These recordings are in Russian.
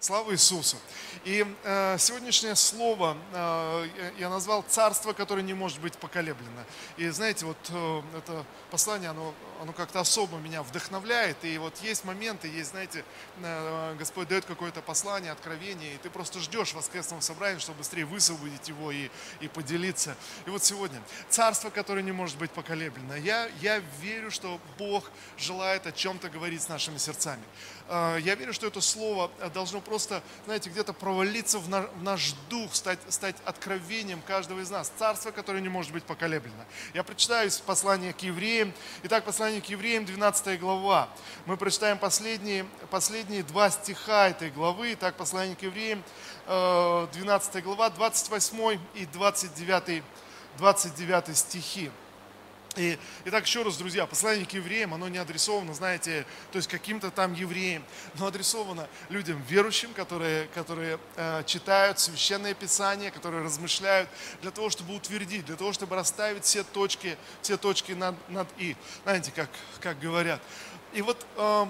Слава Иисусу! И э, сегодняшнее слово э, я назвал «Царство, которое не может быть поколеблено». И знаете, вот э, это послание, оно, оно как-то особо меня вдохновляет. И вот есть моменты, есть, знаете, э, Господь дает какое-то послание, откровение, и ты просто ждешь воскресного собрания, чтобы быстрее высвободить его и, и поделиться. И вот сегодня «Царство, которое не может быть поколеблено». Я, я верю, что Бог желает о чем-то говорить с нашими сердцами. Э, я верю, что это слово должно просто, знаете, где-то провалиться в наш дух, стать, стать откровением каждого из нас. Царство, которое не может быть поколеблено. Я прочитаю из послания к евреям. Итак, послание к евреям, 12 глава. Мы прочитаем последние, последние два стиха этой главы. Итак, послание к евреям, 12 э, глава, 28 и 29, 29 стихи. И, итак, еще раз, друзья, послание к евреям, оно не адресовано, знаете, то есть каким-то там евреям, но адресовано людям верующим, которые, которые э, читают священное писание, которые размышляют для того, чтобы утвердить, для того, чтобы расставить все точки, все точки над, над «и». Знаете, как, как говорят. И вот э,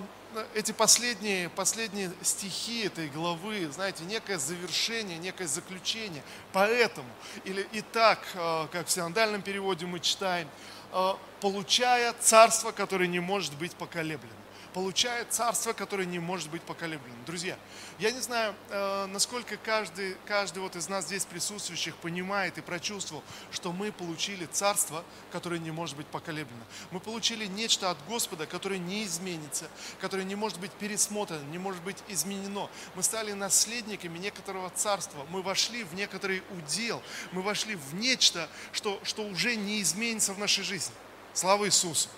эти последние, последние стихи этой главы, знаете, некое завершение, некое заключение. Поэтому, или и так, э, как в синодальном переводе мы читаем, Э, получая царство, которое не может быть поколеблено. Получая царство, которое не может быть поколеблено. Друзья, я не знаю, э, насколько каждый, каждый вот из нас здесь присутствующих понимает и прочувствовал, что мы получили царство, которое не может быть поколеблено. Мы получили нечто от Господа, которое не изменится, которое не может быть пересмотрено, не может быть изменено. Мы стали наследниками некоторого царства. Мы вошли в некоторый удел. Мы вошли в нечто, что, что уже не изменится в нашей жизни. Слава Иисусу!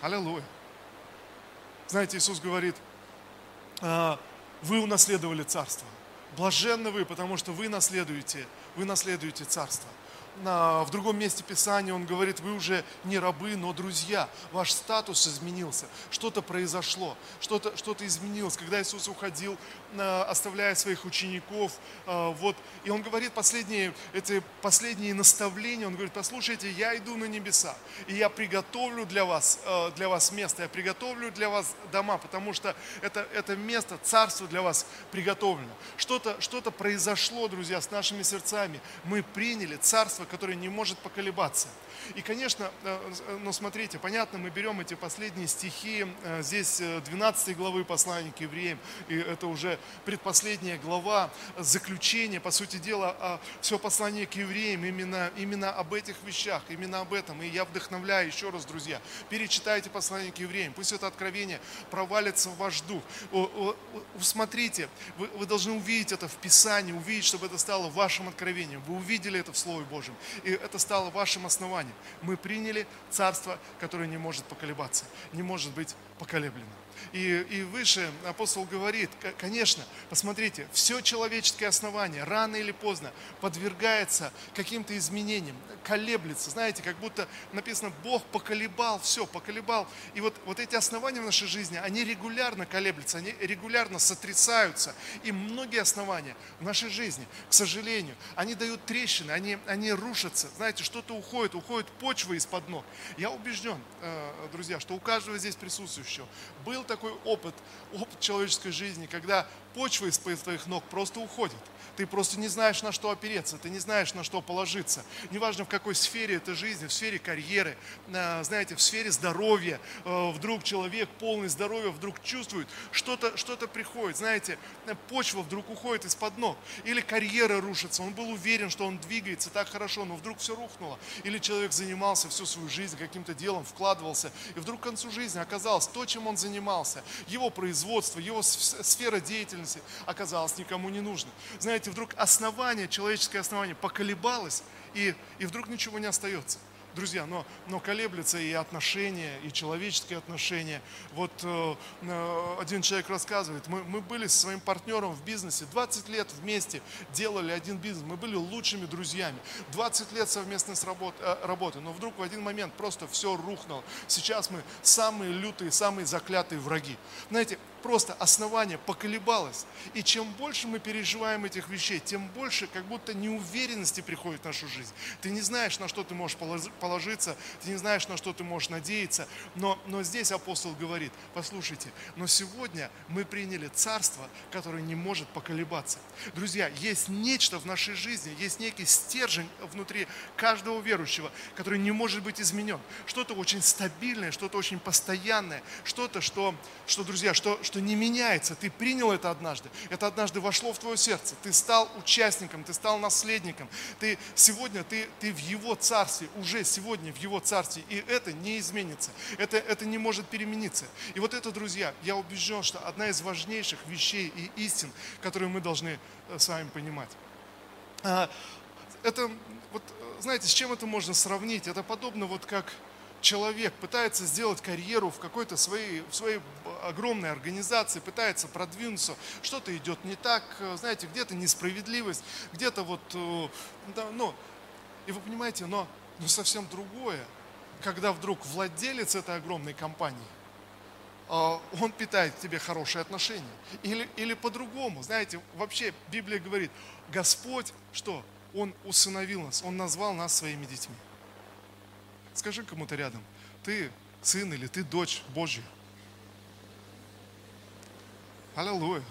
Аллилуйя! Знаете, Иисус говорит, «А, вы унаследовали царство. Блаженны вы, потому что вы наследуете, вы наследуете царство в другом месте Писания он говорит, вы уже не рабы, но друзья. Ваш статус изменился, что-то произошло, что-то что изменилось. Когда Иисус уходил, оставляя своих учеников, а, вот, и он говорит последние, эти последние наставления, он говорит, послушайте, я иду на небеса, и я приготовлю для вас, а, для вас место, я приготовлю для вас дома, потому что это, это место, царство для вас приготовлено. Что-то что произошло, друзья, с нашими сердцами. Мы приняли царство, которое не может поколебаться. И, конечно, э, э, но смотрите, понятно, мы берем эти последние стихи, э, здесь 12 главы послания к евреям, и это уже предпоследняя глава, заключение, по сути дела, а все послание к евреям именно, именно об этих вещах, именно об этом. И я вдохновляю еще раз, друзья, перечитайте послание к евреям, пусть это откровение провалится в ваш дух. Смотрите, вы, вы должны увидеть это в Писании, увидеть, чтобы это стало вашим откровением. Вы увидели это в Слове Божьем, и это стало вашим основанием. Мы приняли царство, которое не может поколебаться, не может быть поколеблено. И, и выше апостол говорит, конечно, посмотрите, все человеческое основание рано или поздно подвергается каким-то изменениям, колеблется. Знаете, как будто написано, Бог поколебал, все, поколебал. И вот, вот эти основания в нашей жизни, они регулярно колеблются, они регулярно сотрясаются. И многие основания в нашей жизни, к сожалению, они дают трещины, они, они рушатся. Знаете, что-то уходит, уходит почва из-под ног. Я убежден, э, друзья, что у каждого здесь присутствующего был такой опыт, опыт человеческой жизни, когда почва из-под твоих ног просто уходит. Ты просто не знаешь, на что опереться, ты не знаешь, на что положиться. Неважно, в какой сфере это жизни, в сфере карьеры, знаете, в сфере здоровья. Э, вдруг человек полный здоровья вдруг чувствует, что-то что приходит. Знаете, почва вдруг уходит из-под ног. Или карьера рушится. Он был уверен, что он двигается так хорошо, но вдруг все рухнуло. Или человек занимался всю свою жизнь каким-то делом, вкладывался. И вдруг к концу жизни оказалось то, чем он занимался, его производство, его сфера деятельности оказалось никому не нужно. Знаете, вдруг основание, человеческое основание поколебалось, и, и вдруг ничего не остается. Друзья, но, но колеблются и отношения, и человеческие отношения. Вот э один человек рассказывает, мы, мы были со своим партнером в бизнесе, 20 лет вместе делали один бизнес, мы были лучшими друзьями, 20 лет совместной работ, э, работы, но вдруг в один момент просто все рухнуло. Сейчас мы самые лютые, самые заклятые враги. Знаете, просто основание поколебалось. И чем больше мы переживаем этих вещей, тем больше как будто неуверенности приходит в нашу жизнь. Ты не знаешь, на что ты можешь положиться, ты не знаешь, на что ты можешь надеяться. Но, но здесь апостол говорит, послушайте, но сегодня мы приняли царство, которое не может поколебаться. Друзья, есть нечто в нашей жизни, есть некий стержень внутри каждого верующего, который не может быть изменен. Что-то очень стабильное, что-то очень постоянное, что-то, что, что друзья, что, что не меняется. Ты принял это однажды, это однажды вошло в твое сердце. Ты стал участником, ты стал наследником. Ты сегодня, ты, ты в Его царстве, уже сегодня в Его царстве, и это не изменится. Это, это не может перемениться. И вот это, друзья, я убежден, что одна из важнейших вещей и истин, которые мы должны э, с вами понимать. А, это, вот, знаете, с чем это можно сравнить? Это подобно вот как человек пытается сделать карьеру в какой-то своей, в своей огромной организации, пытается продвинуться, что-то идет не так, знаете, где-то несправедливость, где-то вот, э, да, ну, и вы понимаете, но, но совсем другое, когда вдруг владелец этой огромной компании, а, он питает к тебе хорошие отношения. Или, или по-другому, знаете, вообще Библия говорит, Господь, что? Он усыновил нас, Он назвал нас своими детьми. Скажи кому-то рядом, ты сын или ты дочь Божья. Аллилуйя.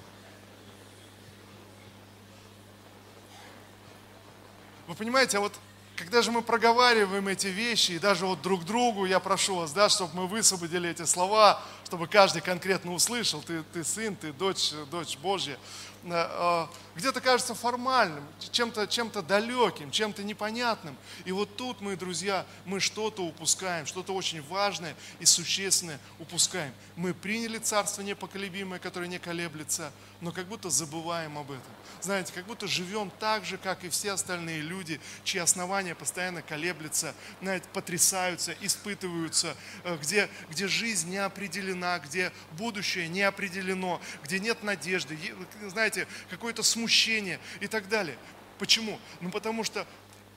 Вы понимаете, а вот когда же мы проговариваем эти вещи, и даже вот друг другу, я прошу вас, да, чтобы мы высвободили эти слова, чтобы каждый конкретно услышал, ты, ты сын, ты дочь, дочь Божья. Э, где-то кажется формальным, чем-то чем далеким, чем-то непонятным. И вот тут мы, друзья, мы что-то упускаем, что-то очень важное и существенное упускаем. Мы приняли Царство непоколебимое, которое не колеблется, но как будто забываем об этом. Знаете, как будто живем так же, как и все остальные люди, чьи основания постоянно колеблются, знаете, потрясаются, испытываются, э, где, где жизнь не определена, где будущее не определено, где нет надежды, знаете, какое-то смущение и так далее. Почему? Ну потому что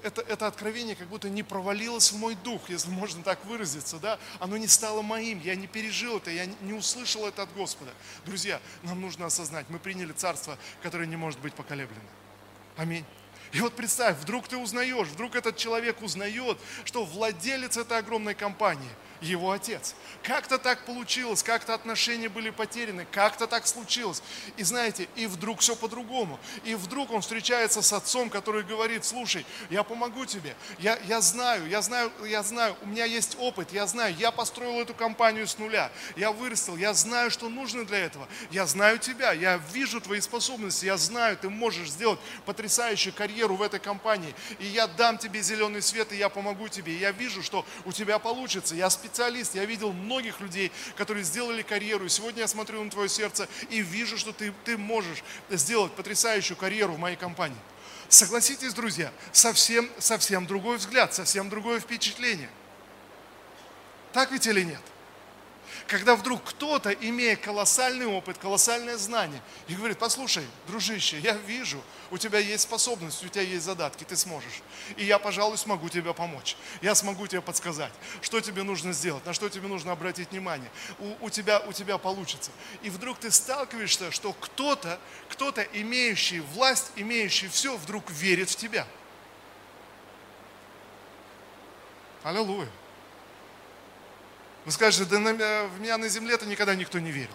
это, это откровение как будто не провалилось в мой дух, если можно так выразиться, да, оно не стало моим, я не пережил это, я не услышал это от Господа. Друзья, нам нужно осознать, мы приняли царство, которое не может быть поколеблено. Аминь. И вот представь, вдруг ты узнаешь, вдруг этот человек узнает, что владелец этой огромной компании – его отец. Как-то так получилось, как-то отношения были потеряны, как-то так случилось. И знаете, и вдруг все по-другому. И вдруг он встречается с отцом, который говорит, слушай, я помогу тебе, я, я знаю, я знаю, я знаю, у меня есть опыт, я знаю, я построил эту компанию с нуля, я вырастил, я знаю, что нужно для этого, я знаю тебя, я вижу твои способности, я знаю, ты можешь сделать потрясающую карьеру в этой компании, и я дам тебе зеленый свет, и я помогу тебе, и я вижу, что у тебя получится, я специально специалист, я видел многих людей, которые сделали карьеру, сегодня я смотрю на твое сердце и вижу, что ты, ты можешь сделать потрясающую карьеру в моей компании. Согласитесь, друзья, совсем, совсем другой взгляд, совсем другое впечатление. Так ведь или нет? Когда вдруг кто-то, имея колоссальный опыт, колоссальное знание, и говорит, послушай, дружище, я вижу, у тебя есть способность, у тебя есть задатки, ты сможешь. И я, пожалуй, смогу тебе помочь. Я смогу тебе подсказать, что тебе нужно сделать, на что тебе нужно обратить внимание. У, у, тебя, у тебя получится. И вдруг ты сталкиваешься, что кто-то, кто-то, имеющий власть, имеющий все, вдруг верит в тебя. Аллилуйя. Вы скажете, да в меня на земле-то никогда никто не верил.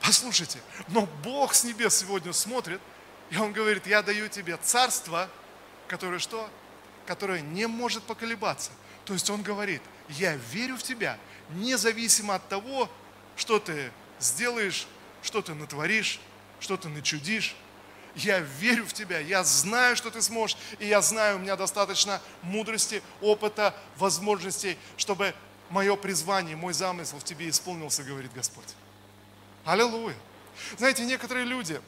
Послушайте, но Бог с небес сегодня смотрит, и Он говорит, я даю тебе царство, которое что? Которое не может поколебаться. То есть Он говорит, я верю в тебя, независимо от того, что ты сделаешь, что ты натворишь, что ты начудишь. Я верю в тебя, я знаю, что ты сможешь, и я знаю, у меня достаточно мудрости, опыта, возможностей, чтобы мое призвание, мой замысел в тебе исполнился, говорит Господь. Аллилуйя. Знаете, некоторые люди,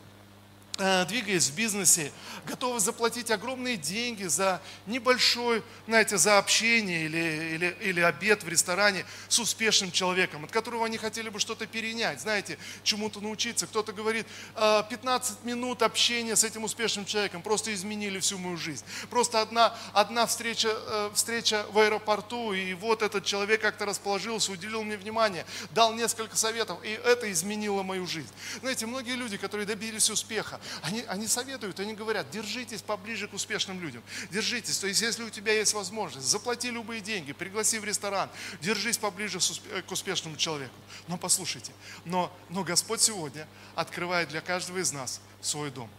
двигаясь в бизнесе, готовы заплатить огромные деньги за небольшой, знаете, за общение или, или, или обед в ресторане с успешным человеком, от которого они хотели бы что-то перенять, знаете, чему-то научиться. Кто-то говорит, 15 «Э, минут общения с этим успешным человеком просто изменили всю мою жизнь. Просто одна, одна встреча, э, встреча в аэропорту, и вот этот человек как-то расположился, уделил мне внимание, дал несколько советов, и это изменило мою жизнь. Знаете, многие люди, которые добились успеха, они, они советуют, они говорят, держитесь поближе к успешным людям, держитесь. То есть, если у тебя есть возможность, заплати любые деньги, пригласи в ресторан, держись поближе к успешному человеку. Но послушайте, но, но Господь сегодня открывает для каждого из нас свой дом.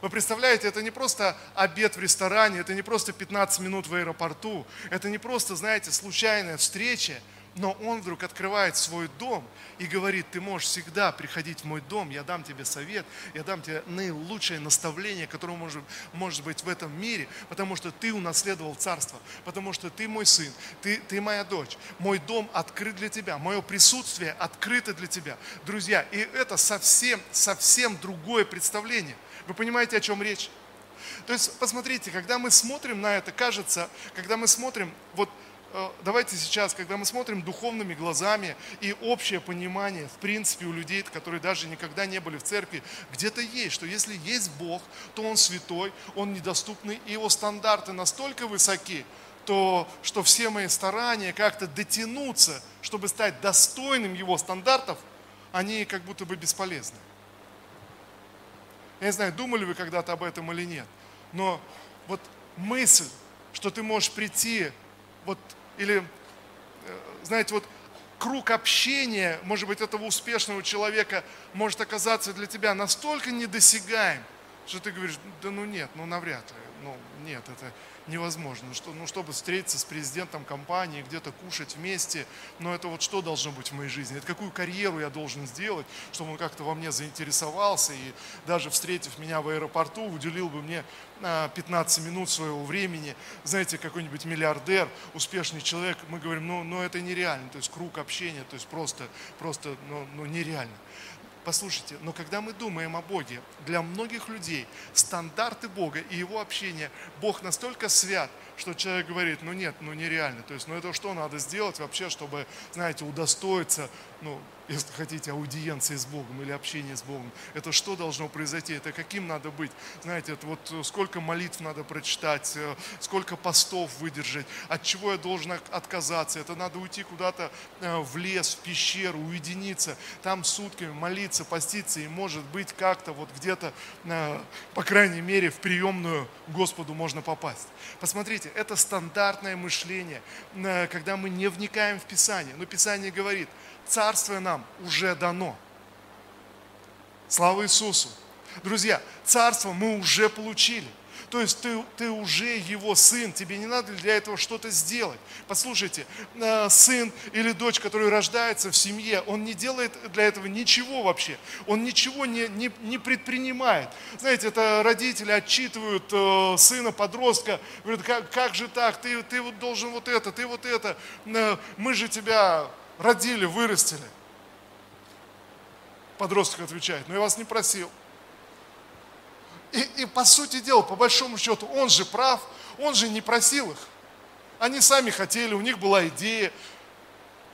Вы представляете, это не просто обед в ресторане, это не просто 15 минут в аэропорту, это не просто, знаете, случайная встреча, но он вдруг открывает свой дом и говорит, ты можешь всегда приходить в мой дом, я дам тебе совет, я дам тебе наилучшее наставление, которое может, может быть в этом мире, потому что ты унаследовал царство, потому что ты мой сын, ты, ты моя дочь, мой дом открыт для тебя, мое присутствие открыто для тебя. Друзья, и это совсем, совсем другое представление. Вы понимаете, о чем речь? То есть, посмотрите, когда мы смотрим на это, кажется, когда мы смотрим, вот давайте сейчас, когда мы смотрим духовными глазами и общее понимание, в принципе, у людей, которые даже никогда не были в церкви, где-то есть, что если есть Бог, то Он святой, Он недоступный, и Его стандарты настолько высоки, то, что все мои старания как-то дотянуться, чтобы стать достойным Его стандартов, они как будто бы бесполезны. Я не знаю, думали вы когда-то об этом или нет, но вот мысль, что ты можешь прийти вот или, э, знаете, вот круг общения, может быть, этого успешного человека может оказаться для тебя настолько недосягаем, что ты говоришь, да ну нет, ну навряд ли, ну нет, это невозможно. Ну, что, ну, чтобы встретиться с президентом компании, где-то кушать вместе, но это вот что должно быть в моей жизни? Это какую карьеру я должен сделать, чтобы он как-то во мне заинтересовался и даже встретив меня в аэропорту, уделил бы мне 15 а, минут своего времени. Знаете, какой-нибудь миллиардер, успешный человек, мы говорим, ну, ну это нереально, то есть круг общения, то есть просто, просто ну, ну нереально. Послушайте, но когда мы думаем о Боге, для многих людей стандарты Бога и Его общения, Бог настолько свят, что человек говорит, ну нет, ну нереально. То есть, ну это что надо сделать вообще, чтобы, знаете, удостоиться, ну, если хотите, аудиенции с Богом или общения с Богом. Это что должно произойти? Это каким надо быть? Знаете, это вот сколько молитв надо прочитать, э, сколько постов выдержать, от чего я должен отказаться. Это надо уйти куда-то э, в лес, в пещеру, уединиться, там сутками молиться, поститься, и может быть как-то вот где-то, э, по крайней мере, в приемную Господу можно попасть. Посмотрите, это стандартное мышление, когда мы не вникаем в Писание. Но Писание говорит – Царствие нам уже дано. Слава Иисусу. Друзья, царство мы уже получили. То есть ты, ты уже его сын, тебе не надо для этого что-то сделать. Послушайте, э, сын или дочь, который рождается в семье, он не делает для этого ничего вообще. Он ничего не, не, не предпринимает. Знаете, это родители отчитывают э, сына, подростка, говорят, как, как же так, ты, ты вот должен вот это, ты вот это, э, мы же тебя родили, вырастили. Подросток отвечает, но я вас не просил. И, и по сути дела, по большому счету, он же прав, он же не просил их. Они сами хотели, у них была идея,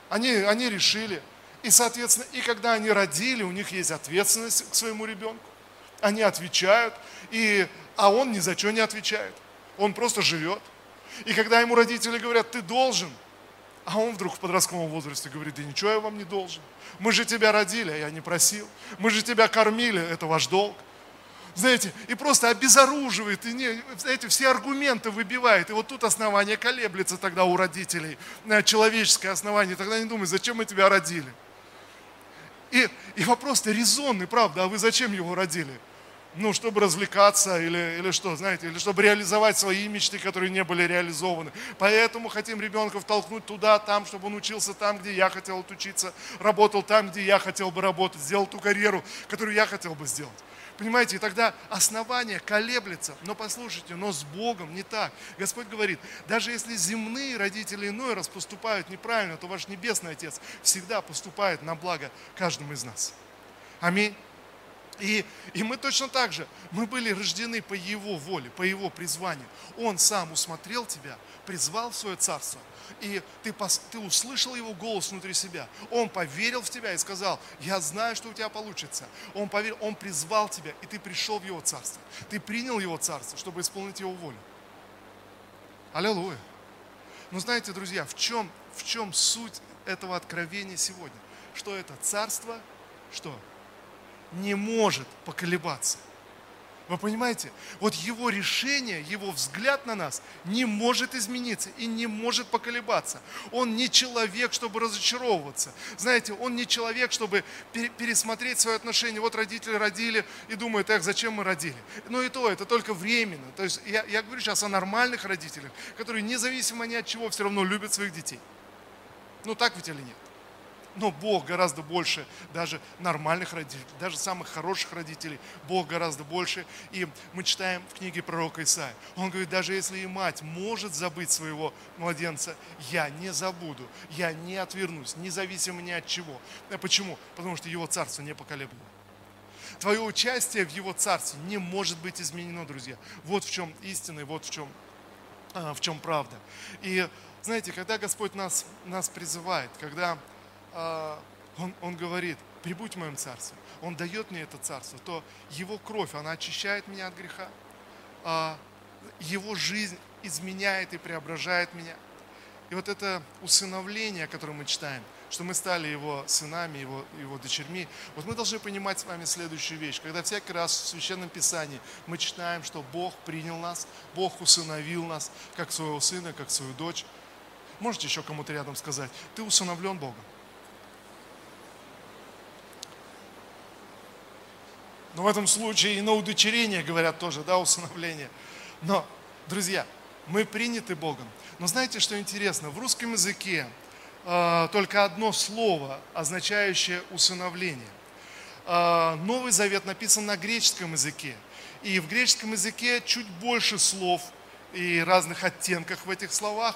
они, они решили. И, соответственно, и когда они родили, у них есть ответственность к своему ребенку. Они отвечают, и, а он ни за что не отвечает. Он просто живет. И когда ему родители говорят, ты должен – а он вдруг в подростковом возрасте говорит, да ничего я вам не должен. Мы же тебя родили, а я не просил. Мы же тебя кормили, это ваш долг. Знаете, и просто обезоруживает, и не, знаете, все аргументы выбивает. И вот тут основание колеблется тогда у родителей, человеческое основание. Тогда не думай, зачем мы тебя родили. И, и вопрос-то резонный, правда, а вы зачем его родили? ну, чтобы развлекаться или, или что, знаете, или чтобы реализовать свои мечты, которые не были реализованы. Поэтому хотим ребенка втолкнуть туда, там, чтобы он учился там, где я хотел учиться, работал там, где я хотел бы работать, сделал ту карьеру, которую я хотел бы сделать. Понимаете, и тогда основание колеблется. Но послушайте, но с Богом не так. Господь говорит, даже если земные родители иной раз поступают неправильно, то ваш Небесный Отец всегда поступает на благо каждому из нас. Аминь. И, и мы точно так же, мы были рождены по Его воле, по Его призванию. Он сам усмотрел тебя, призвал в свое царство. И ты, ты услышал Его голос внутри себя. Он поверил в тебя и сказал, я знаю, что у тебя получится. Он поверил, Он призвал тебя, и ты пришел в Его царство. Ты принял Его царство, чтобы исполнить Его волю. Аллилуйя. Но знаете, друзья, в чем, в чем суть этого откровения сегодня? Что это царство, что? Не может поколебаться. Вы понимаете? Вот его решение, его взгляд на нас не может измениться и не может поколебаться. Он не человек, чтобы разочаровываться. Знаете, он не человек, чтобы пересмотреть свои отношения. Вот родители родили и думают, эх, зачем мы родили? Но и то, это только временно. То есть я, я говорю сейчас о нормальных родителях, которые независимо ни от чего все равно любят своих детей. Ну так ведь или нет? Но Бог гораздо больше даже нормальных родителей, даже самых хороших родителей. Бог гораздо больше. И мы читаем в книге пророка Исаия. Он говорит, даже если и мать может забыть своего младенца, я не забуду, я не отвернусь, независимо ни от чего. А почему? Потому что его царство не поколеблено. Твое участие в его царстве не может быть изменено, друзья. Вот в чем истина и вот в чем, а, в чем правда. И знаете, когда Господь нас, нас призывает, когда он, он говорит, прибудь в моем царстве, Он дает мне это царство, то Его кровь, она очищает меня от греха, а, Его жизнь изменяет и преображает меня. И вот это усыновление, которое мы читаем, что мы стали Его сынами, Его, его дочерьми, вот мы должны понимать с вами следующую вещь. Когда всякий раз в Священном Писании мы читаем, что Бог принял нас, Бог усыновил нас, как своего сына, как свою дочь, можете еще кому-то рядом сказать, ты усыновлен Богом. Но в этом случае и на удочерение говорят тоже, да, усыновление. Но, друзья, мы приняты Богом. Но знаете, что интересно? В русском языке э, только одно слово, означающее усыновление. Э, Новый Завет написан на греческом языке. И в греческом языке чуть больше слов и разных оттенках в этих словах.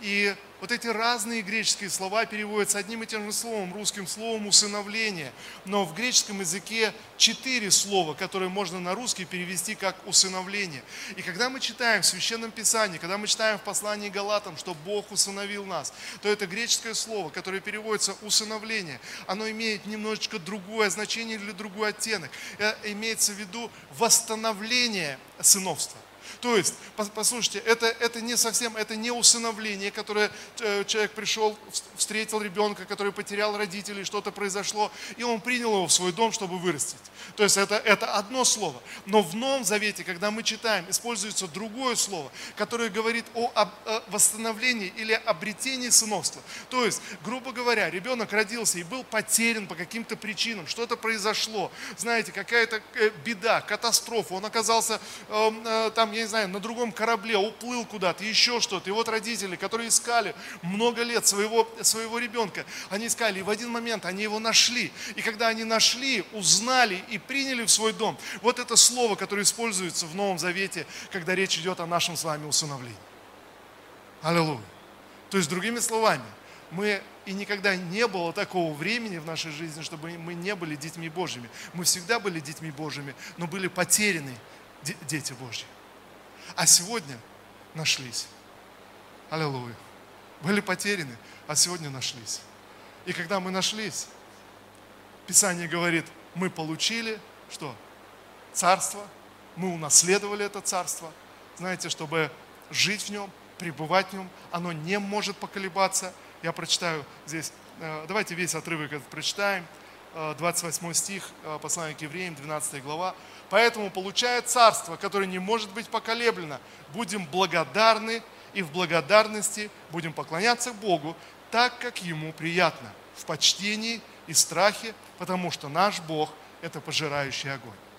И вот эти разные греческие слова переводятся одним и тем же словом, русским словом усыновление. Но в греческом языке четыре слова, которые можно на русский перевести как усыновление. И когда мы читаем в Священном Писании, когда мы читаем в послании Галатам, что Бог усыновил нас, то это греческое слово, которое переводится усыновление, оно имеет немножечко другое значение или другой оттенок. Это имеется в виду восстановление сыновства. То есть, послушайте, это, это не совсем, это не усыновление, которое э, человек пришел, встретил ребенка, который потерял родителей, что-то произошло, и он принял его в свой дом, чтобы вырастить. То есть это, это одно слово. Но в Новом Завете, когда мы читаем, используется другое слово, которое говорит о, о восстановлении или обретении сыновства. То есть, грубо говоря, ребенок родился и был потерян по каким-то причинам, что-то произошло, знаете, какая-то э, беда, катастрофа, он оказался эм, э, там, я не знаю, на другом корабле, уплыл куда-то, еще что-то. И вот родители, которые искали много лет своего, своего ребенка, они искали, и в один момент они его нашли. И когда они нашли, узнали и приняли в свой дом, вот это слово, которое используется в Новом Завете, когда речь идет о нашем с вами усыновлении. Аллилуйя. То есть, другими словами, мы и никогда не было такого времени в нашей жизни, чтобы мы не были детьми Божьими. Мы всегда были детьми Божьими, но были потеряны дети Божьи а сегодня нашлись. Аллилуйя. Были потеряны, а сегодня нашлись. И когда мы нашлись, Писание говорит, мы получили что? Царство, мы унаследовали это царство. Знаете, чтобы жить в нем, пребывать в нем, оно не может поколебаться. Я прочитаю здесь, э, давайте весь отрывок этот прочитаем. 28 э, стих, э, послания к евреям, 12 глава. Поэтому получая царство, которое не может быть поколеблено, будем благодарны и в благодарности будем поклоняться Богу, так как Ему приятно, в почтении и страхе, потому что наш Бог – это пожирающий огонь.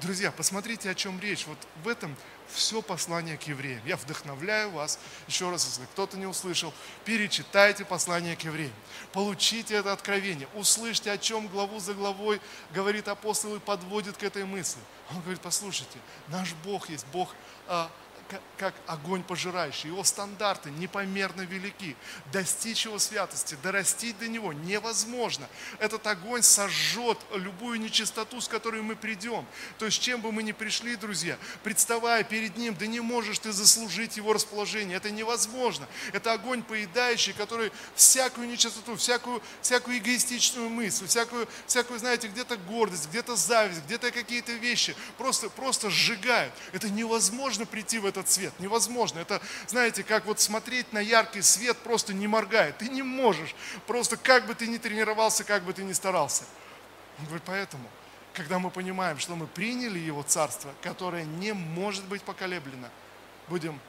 Друзья, посмотрите, о чем речь. Вот в этом все послание к евреям. Я вдохновляю вас, еще раз, если кто-то не услышал, перечитайте послание к евреям. Получите это откровение, услышьте, о чем главу за главой говорит апостол и подводит к этой мысли. Он говорит, послушайте, наш Бог есть Бог а, как огонь пожирающий. Его стандарты непомерно велики. Достичь его святости, дорастить до него невозможно. Этот огонь сожжет любую нечистоту, с которой мы придем. То есть, чем бы мы ни пришли, друзья, представая перед ним, да не можешь ты заслужить его расположение. Это невозможно. Это огонь поедающий, который всякую нечистоту, всякую, всякую эгоистичную мысль, всякую, всякую, знаете, где-то гордость, где-то зависть, где-то какие-то вещи просто, просто сжигают. Это невозможно прийти в этот свет. Невозможно. Это, знаете, как вот смотреть на яркий свет просто не моргает. Ты не можешь. Просто как бы ты ни тренировался, как бы ты ни старался. Он говорит, поэтому, когда мы понимаем, что мы приняли Его Царство, которое не может быть поколеблено, будем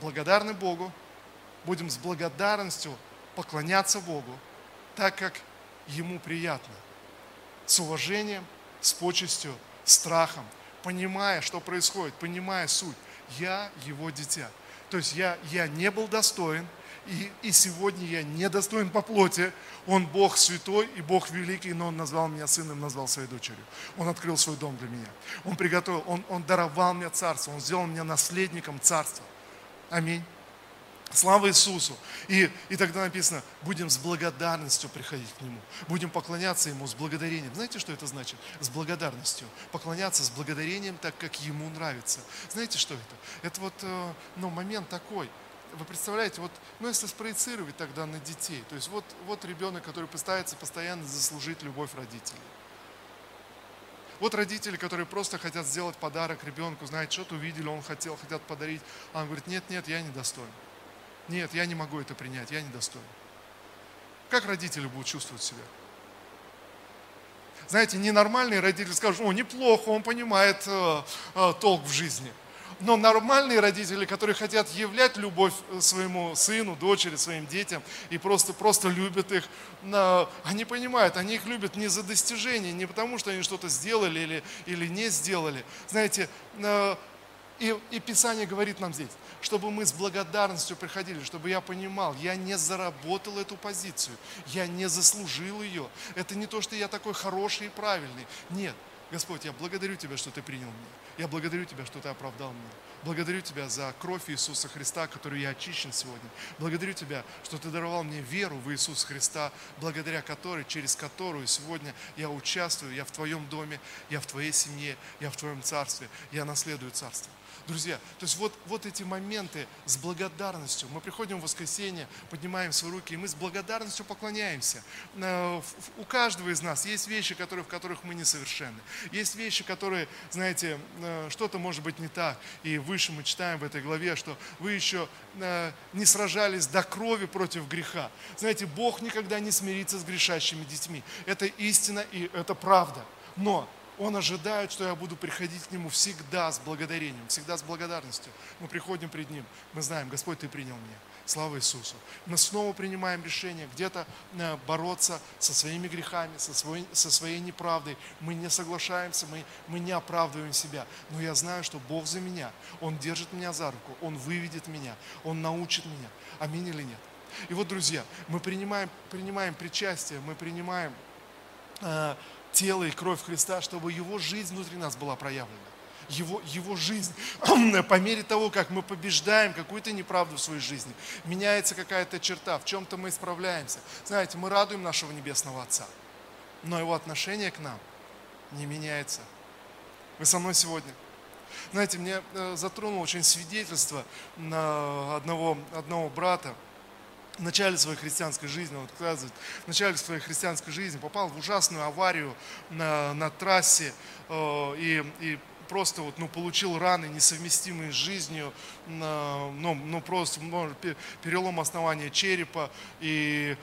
благодарны Богу, будем с благодарностью поклоняться Богу, так как Ему приятно, с уважением, с почестью, страхом, понимая, что происходит, понимая суть. Я Его дитя. То есть я, я не был достоин, и, и сегодня я не достоин по плоти. Он Бог святой и Бог великий, но Он назвал меня сыном, назвал своей дочерью. Он открыл свой дом для меня. Он приготовил, Он, он даровал мне царство, Он сделал меня наследником царства. Аминь. Слава Иисусу. И, и тогда написано, будем с благодарностью приходить к Нему. Будем поклоняться Ему с благодарением. Знаете, что это значит? С благодарностью. Поклоняться с благодарением, так как Ему нравится. Знаете, что это? Это вот э, ну, момент такой. Вы представляете, вот, ну если спроецировать тогда на детей, то есть вот, вот ребенок, который пытается постоянно заслужить любовь родителей. Вот родители, которые просто хотят сделать подарок ребенку, знаете, что-то увидели, он хотел, хотят подарить, а он говорит, нет, нет, я не достоин. Нет, я не могу это принять, я недостоин. Как родители будут чувствовать себя? Знаете, ненормальные родители скажут, о, неплохо, он понимает э, э, толк в жизни. Но нормальные родители, которые хотят являть любовь э, своему сыну, дочери, своим детям и просто, просто любят их, они понимают, они их любят не за достижение, не потому, что они что-то сделали или, или не сделали. Знаете, и, и Писание говорит нам здесь, чтобы мы с благодарностью приходили, чтобы я понимал, я не заработал эту позицию, я не заслужил ее. Это не то, что я такой хороший и правильный. Нет, Господь, я благодарю Тебя, что Ты принял меня. Я благодарю Тебя, что Ты оправдал меня. Благодарю Тебя за кровь Иисуса Христа, которой я очищен сегодня. Благодарю Тебя, что Ты даровал мне веру в Иисуса Христа, благодаря которой, через которую сегодня я участвую, я в Твоем доме, я в Твоей семье, я в Твоем царстве, я наследую царство. Друзья, то есть вот, вот эти моменты с благодарностью. Мы приходим в воскресенье, поднимаем свои руки, и мы с благодарностью поклоняемся. Э, у каждого из нас есть вещи, которые, в которых мы несовершенны. Есть вещи, которые, знаете, э, что-то может быть не так. И выше мы читаем в этой главе, что вы еще э, не сражались до крови против греха. Знаете, Бог никогда не смирится с грешащими детьми. Это истина и это правда. Но он ожидает, что я буду приходить к Нему всегда с благодарением, всегда с благодарностью. Мы приходим пред Ним, мы знаем, Господь, Ты принял меня. Слава Иисусу. Мы снова принимаем решение где-то э, бороться со своими грехами, со своей, со своей неправдой. Мы не соглашаемся, мы, мы не оправдываем себя. Но я знаю, что Бог за меня. Он держит меня за руку, Он выведет меня, Он научит меня. Аминь или нет? И вот, друзья, мы принимаем, принимаем причастие, мы принимаем э, тело и кровь Христа, чтобы Его жизнь внутри нас была проявлена. Его, его жизнь, по мере того, как мы побеждаем какую-то неправду в своей жизни, меняется какая-то черта, в чем-то мы исправляемся. Знаете, мы радуем нашего Небесного Отца, но Его отношение к нам не меняется. Вы со мной сегодня? Знаете, мне э, затронуло очень свидетельство одного, одного брата, в начале своей христианской жизни, он рассказывает, в начале своей христианской жизни попал в ужасную аварию на, на трассе э, и, и просто вот, ну, получил раны, несовместимые с жизнью, ну, ну просто может, перелом основания черепа и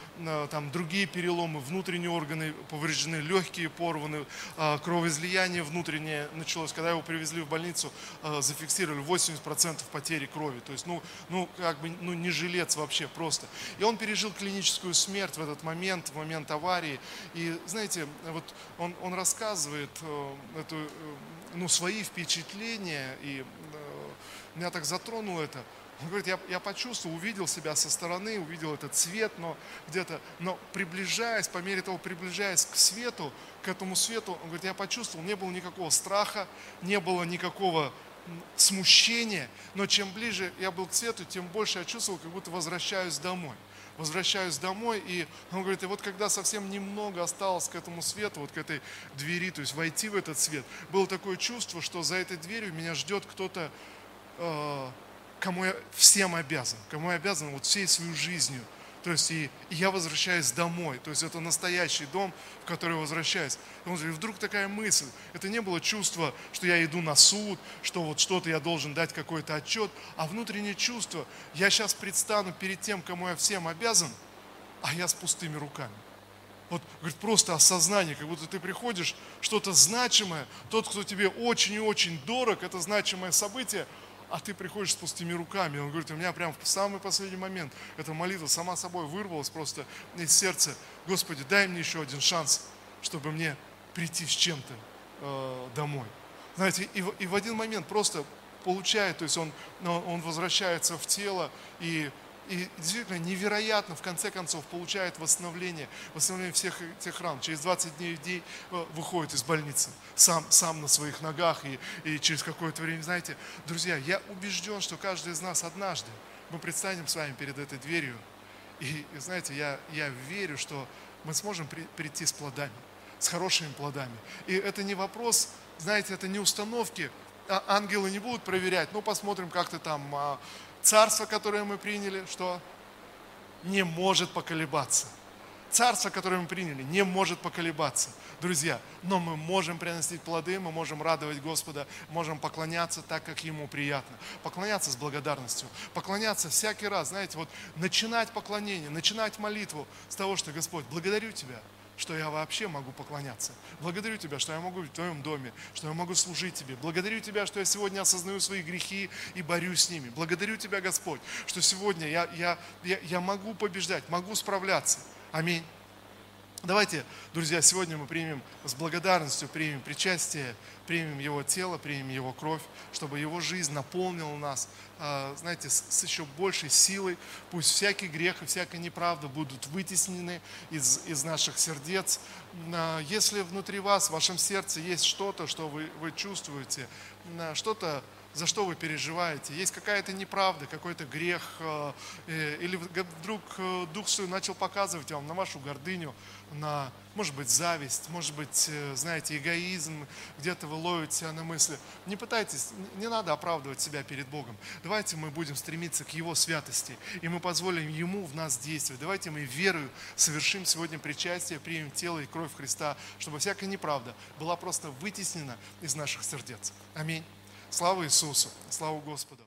там другие переломы, внутренние органы повреждены, легкие порваны, а, кровоизлияние внутреннее началось. Когда его привезли в больницу, зафиксировали 80% потери крови. То есть, ну, ну, как бы, ну, не жилец вообще просто. И он пережил клиническую смерть в этот момент, в момент аварии. И, знаете, вот он, он рассказывает э, эту э, ну, свои впечатления, и э, меня так затронуло это. Он говорит, я, я почувствовал, увидел себя со стороны, увидел этот свет, но где-то, но приближаясь, по мере того, приближаясь к свету, к этому свету, он говорит, я почувствовал, не было никакого страха, не было никакого смущение, но чем ближе я был к свету, тем больше я чувствовал, как будто возвращаюсь домой. Возвращаюсь домой, и он говорит, и вот когда совсем немного осталось к этому свету, вот к этой двери, то есть войти в этот свет, было такое чувство, что за этой дверью меня ждет кто-то, э, кому я всем обязан, кому я обязан вот всей своей жизнью – то есть и, и я возвращаюсь домой. То есть это настоящий дом, в который возвращаюсь. И, он, и вдруг такая мысль. Это не было чувство, что я иду на суд, что вот что-то я должен дать какой-то отчет, а внутреннее чувство. Я сейчас предстану перед тем, кому я всем обязан, а я с пустыми руками. Вот, говорит, просто осознание, как будто ты приходишь, что-то значимое, тот, кто тебе очень и очень дорог, это значимое событие, а ты приходишь с пустыми руками. Он говорит, у меня прям в самый последний момент эта молитва сама собой вырвалась просто из сердца. Господи, дай мне еще один шанс, чтобы мне прийти с чем-то э, домой. Знаете, и и в один момент просто получает, то есть он, он возвращается в тело и и действительно невероятно, в конце концов, получает восстановление, восстановление всех тех ран. Через 20 дней, дней э, выходит из больницы, сам, сам на своих ногах, и, и через какое-то время, знаете, друзья, я убежден, что каждый из нас однажды, мы предстанем с вами перед этой дверью, и, и знаете, я, я верю, что мы сможем при, прийти с плодами, с хорошими плодами. И это не вопрос, знаете, это не установки, а ангелы не будут проверять, ну посмотрим, как ты там а, Царство, которое мы приняли, что не может поколебаться. Царство, которое мы приняли, не может поколебаться. Друзья, но мы можем приносить плоды, мы можем радовать Господа, можем поклоняться так, как Ему приятно. Поклоняться с благодарностью. Поклоняться всякий раз, знаете, вот начинать поклонение, начинать молитву с того, что Господь, благодарю Тебя – что я вообще могу поклоняться. Благодарю Тебя, что я могу быть в Твоем доме, что я могу служить Тебе. Благодарю Тебя, что я сегодня осознаю свои грехи и борюсь с ними. Благодарю Тебя, Господь, что сегодня я, я, я, я могу побеждать, могу справляться. Аминь. Давайте, друзья, сегодня мы примем с благодарностью, примем причастие, примем Его тело, примем Его кровь, чтобы Его жизнь наполнила нас, а, знаете, с еще большей силой. Пусть всякий грех и всякая неправда будут вытеснены из, из наших сердец. А, если внутри вас, в вашем сердце есть что-то, что вы, вы чувствуете, а, что-то за что вы переживаете, есть какая-то неправда, какой-то грех, э, э, или вдруг э, Дух Свой начал показывать вам на вашу гордыню, на, может быть, зависть, может быть, знаете, эгоизм, где-то вы ловите себя на мысли. Не пытайтесь, не надо оправдывать себя перед Богом. Давайте мы будем стремиться к Его святости, и мы позволим Ему в нас действовать. Давайте мы верою совершим сегодня причастие, примем тело и кровь Христа, чтобы всякая неправда была просто вытеснена из наших сердец. Аминь. Слава Иисусу, слава Господу.